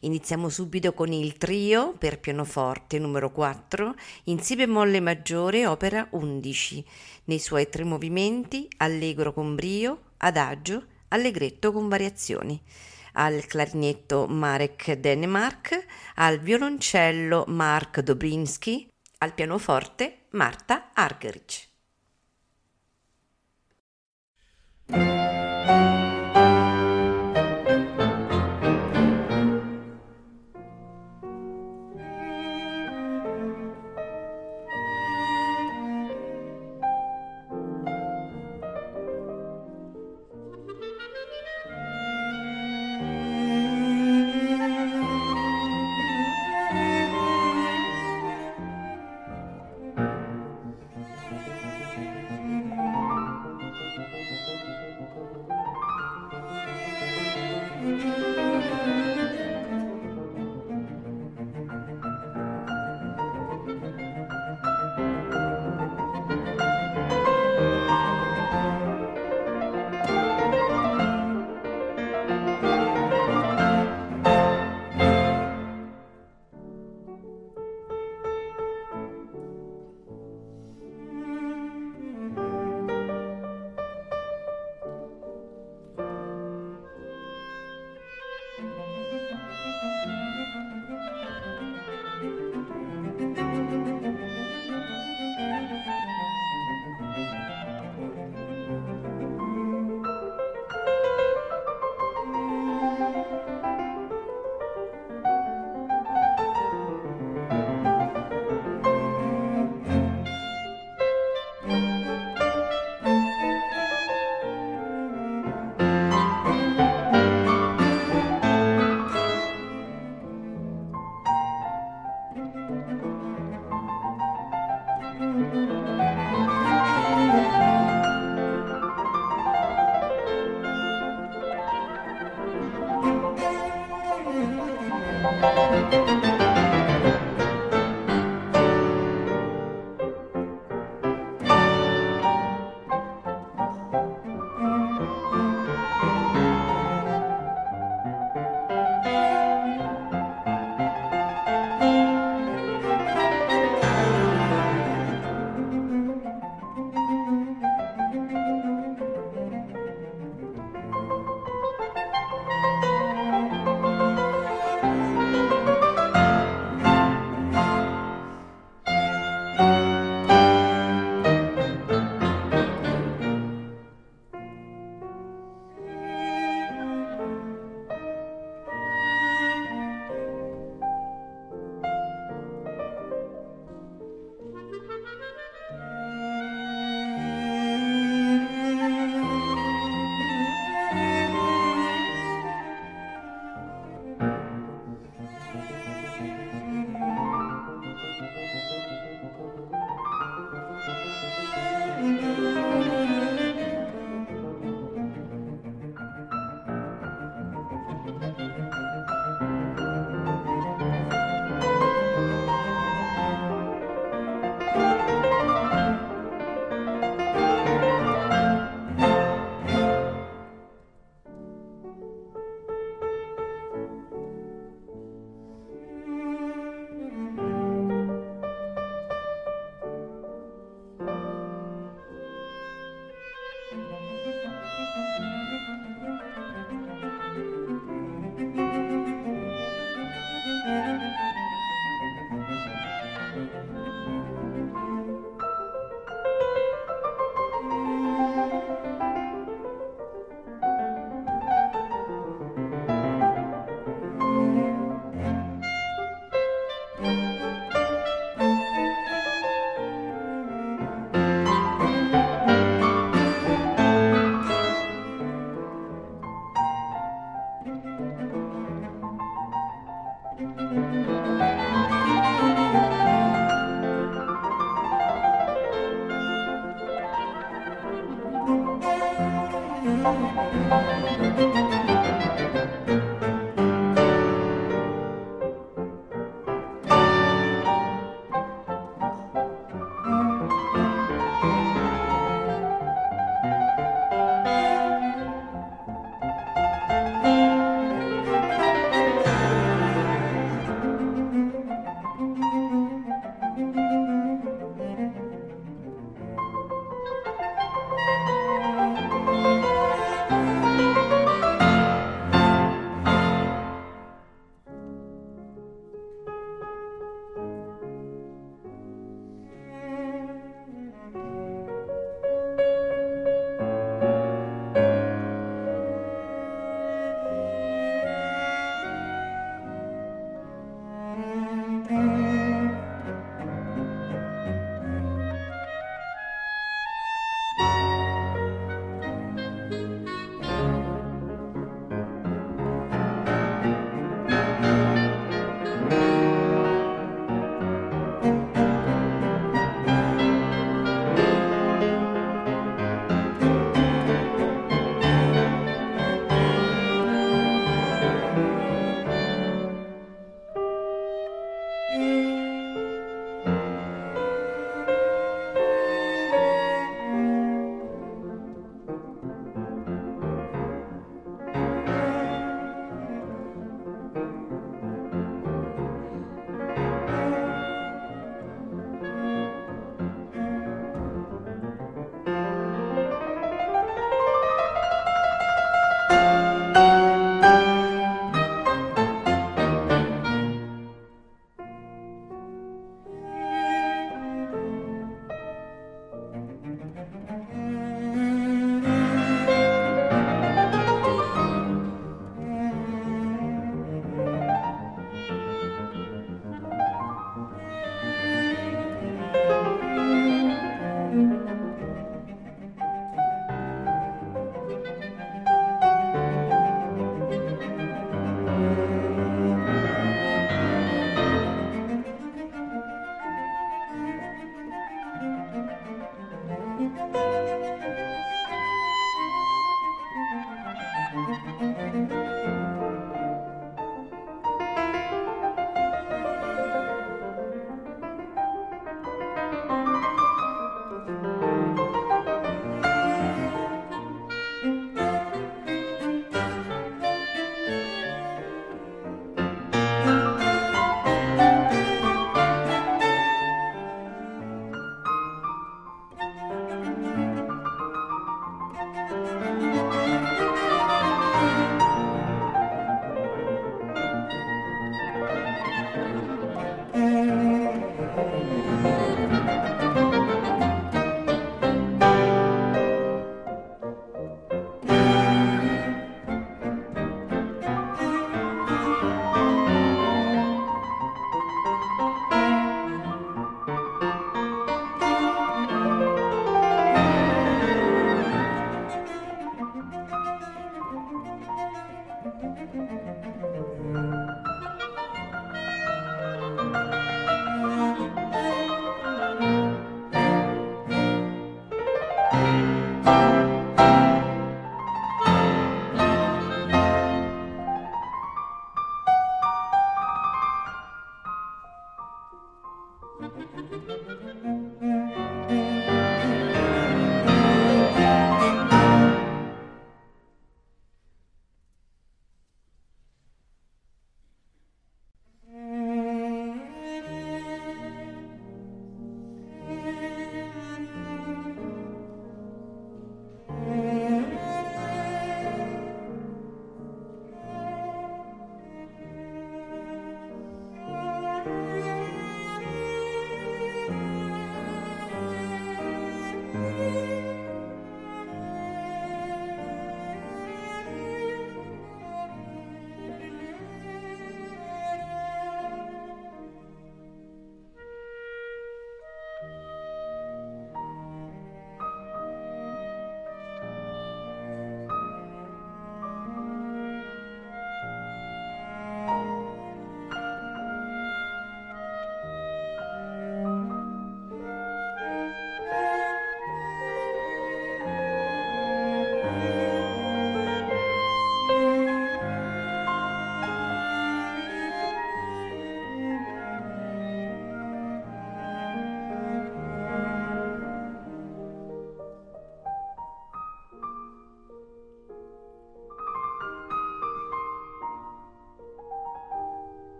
Iniziamo subito con il trio per pianoforte numero 4 in Si bemolle maggiore, opera 11, nei suoi tre movimenti allegro con brio, adagio, allegretto con variazioni. Al clarinetto Marek Denemark, al violoncello Mark Dobrinski, al pianoforte Marta Argerich.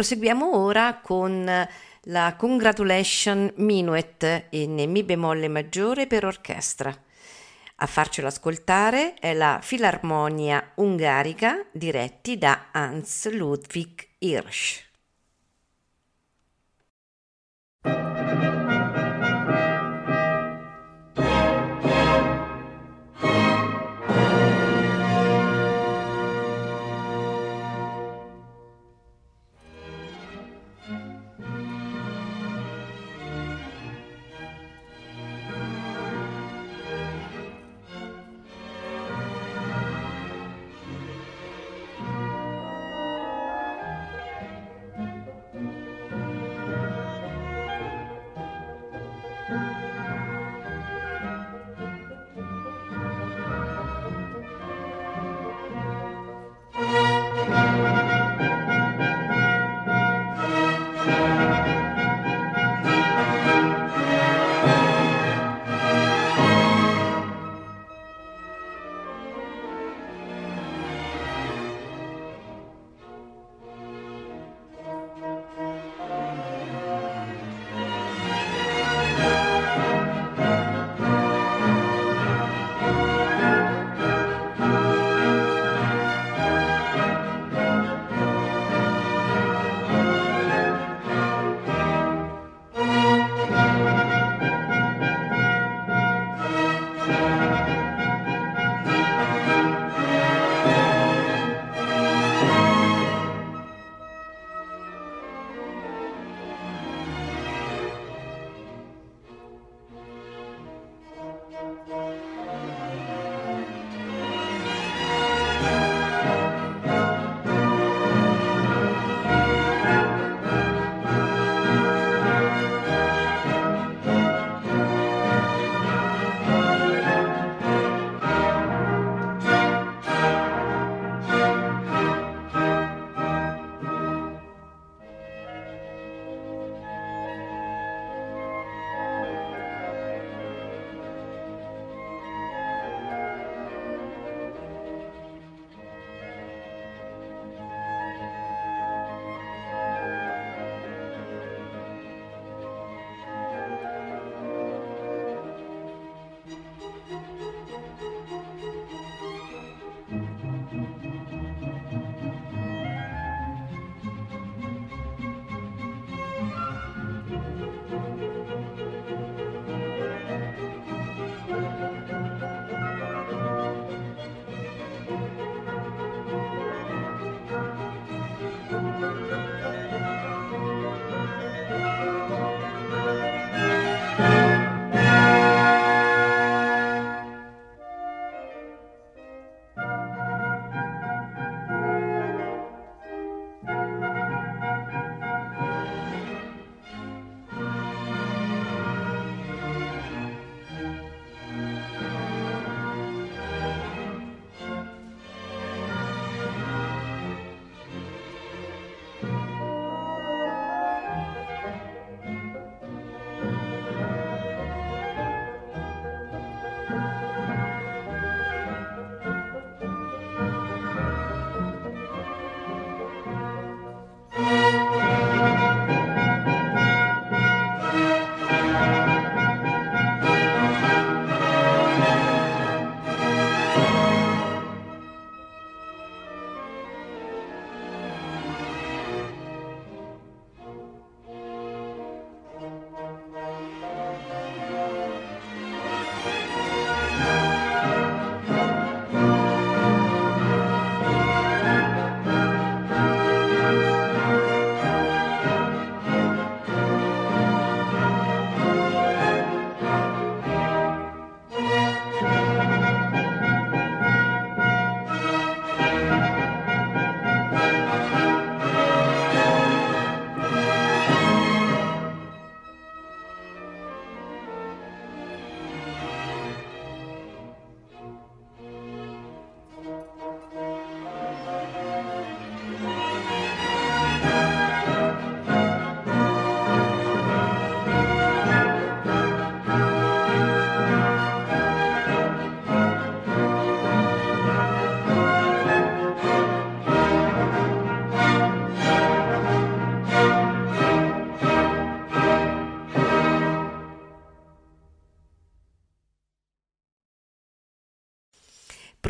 Proseguiamo ora con la Congratulation Minuet in Mi bemolle maggiore per orchestra. A farcelo ascoltare è la Filarmonia Ungarica diretti da Hans Ludwig Hirsch.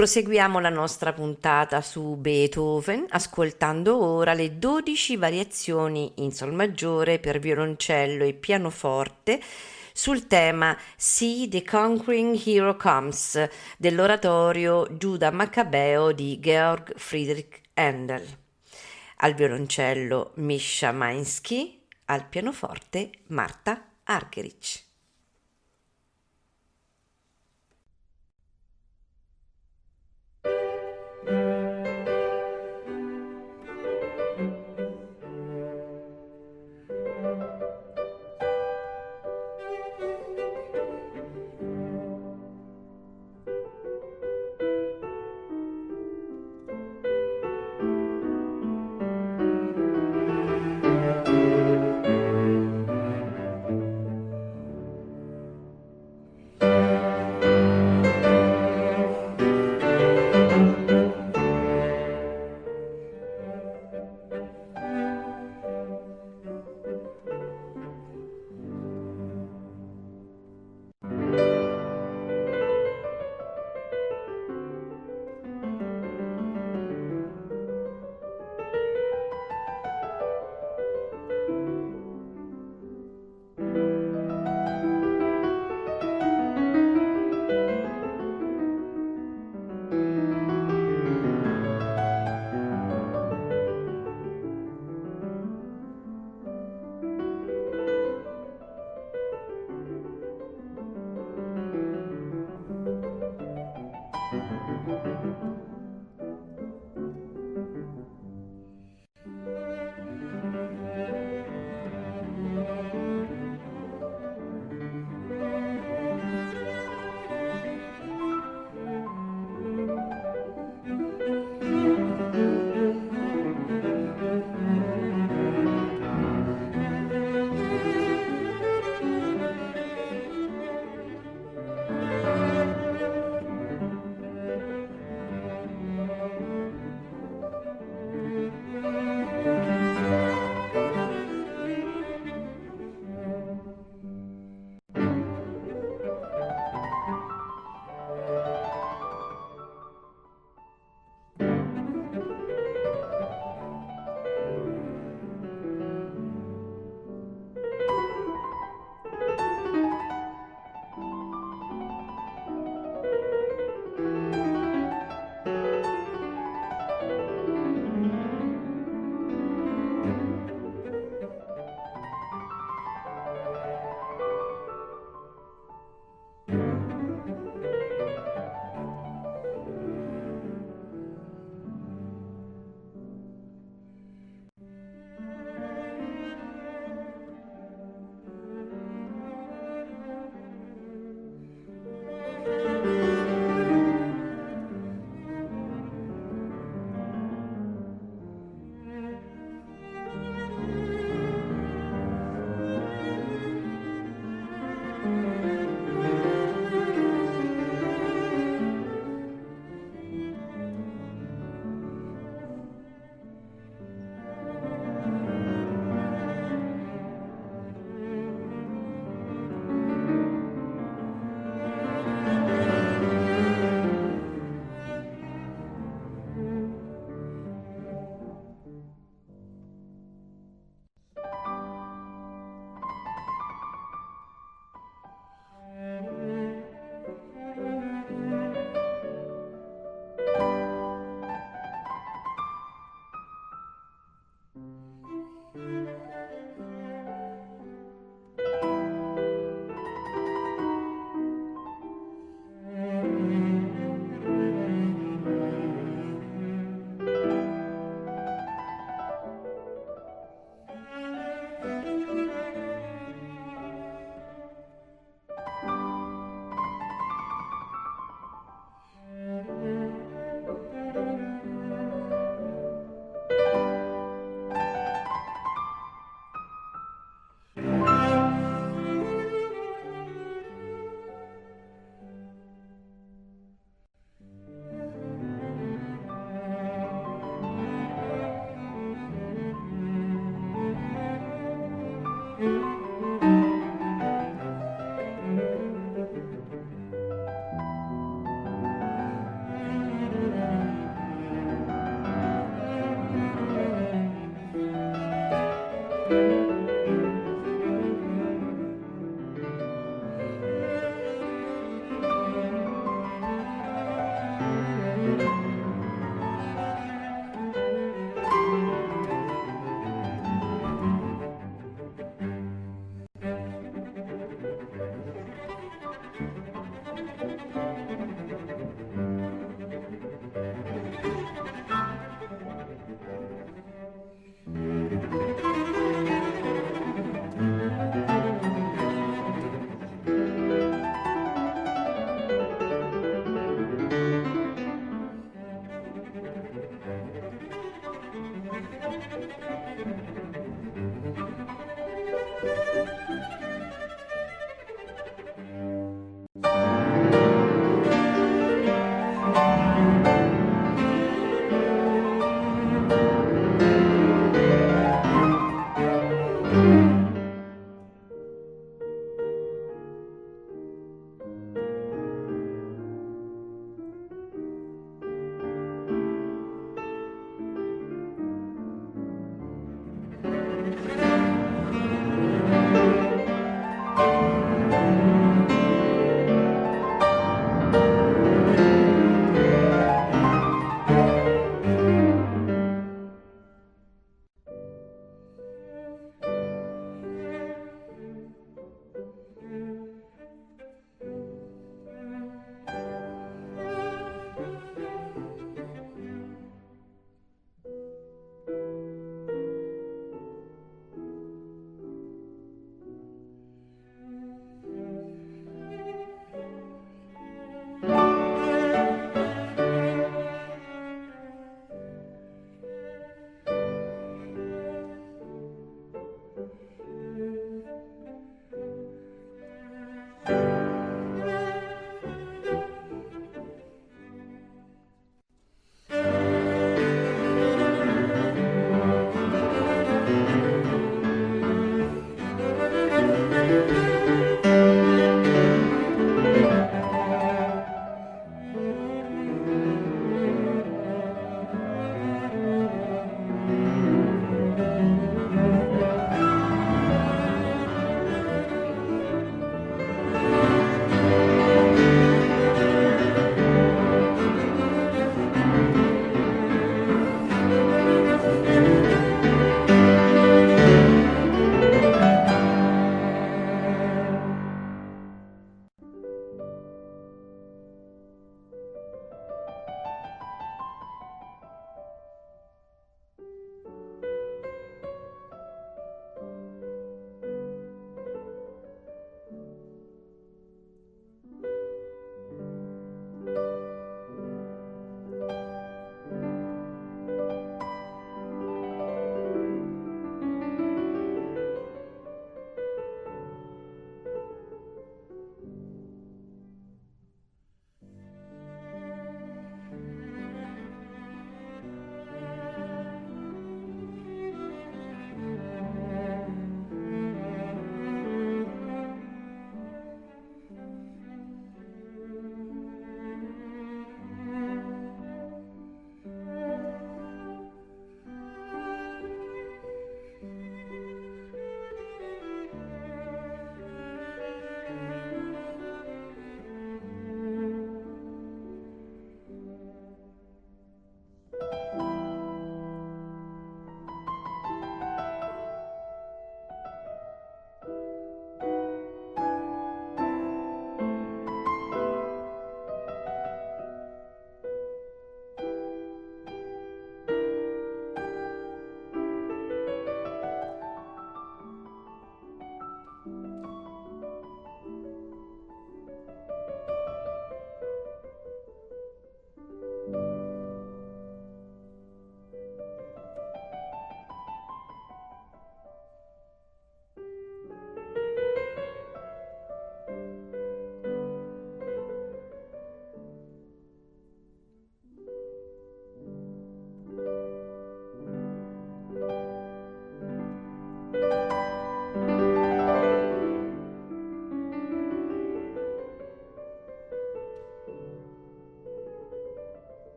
Proseguiamo la nostra puntata su Beethoven ascoltando ora le 12 variazioni in Sol maggiore per violoncello e pianoforte sul tema See the Conquering Hero Comes dell'oratorio Giuda Maccabeo di Georg Friedrich Handel. Al violoncello Misha Mainsky, al pianoforte Marta Argerich.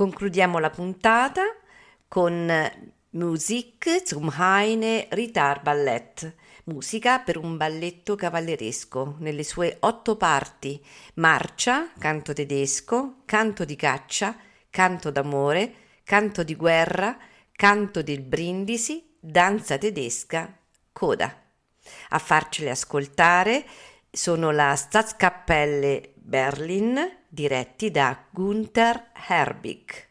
Concludiamo la puntata con Musik zum Heine Ritar Ballett, musica per un balletto cavalleresco nelle sue otto parti: marcia, canto tedesco, canto di caccia, canto d'amore, canto di guerra, canto del brindisi, danza tedesca, coda. A farcele ascoltare sono la Staatskapelle Berlin, diretti da Gunther Herbig.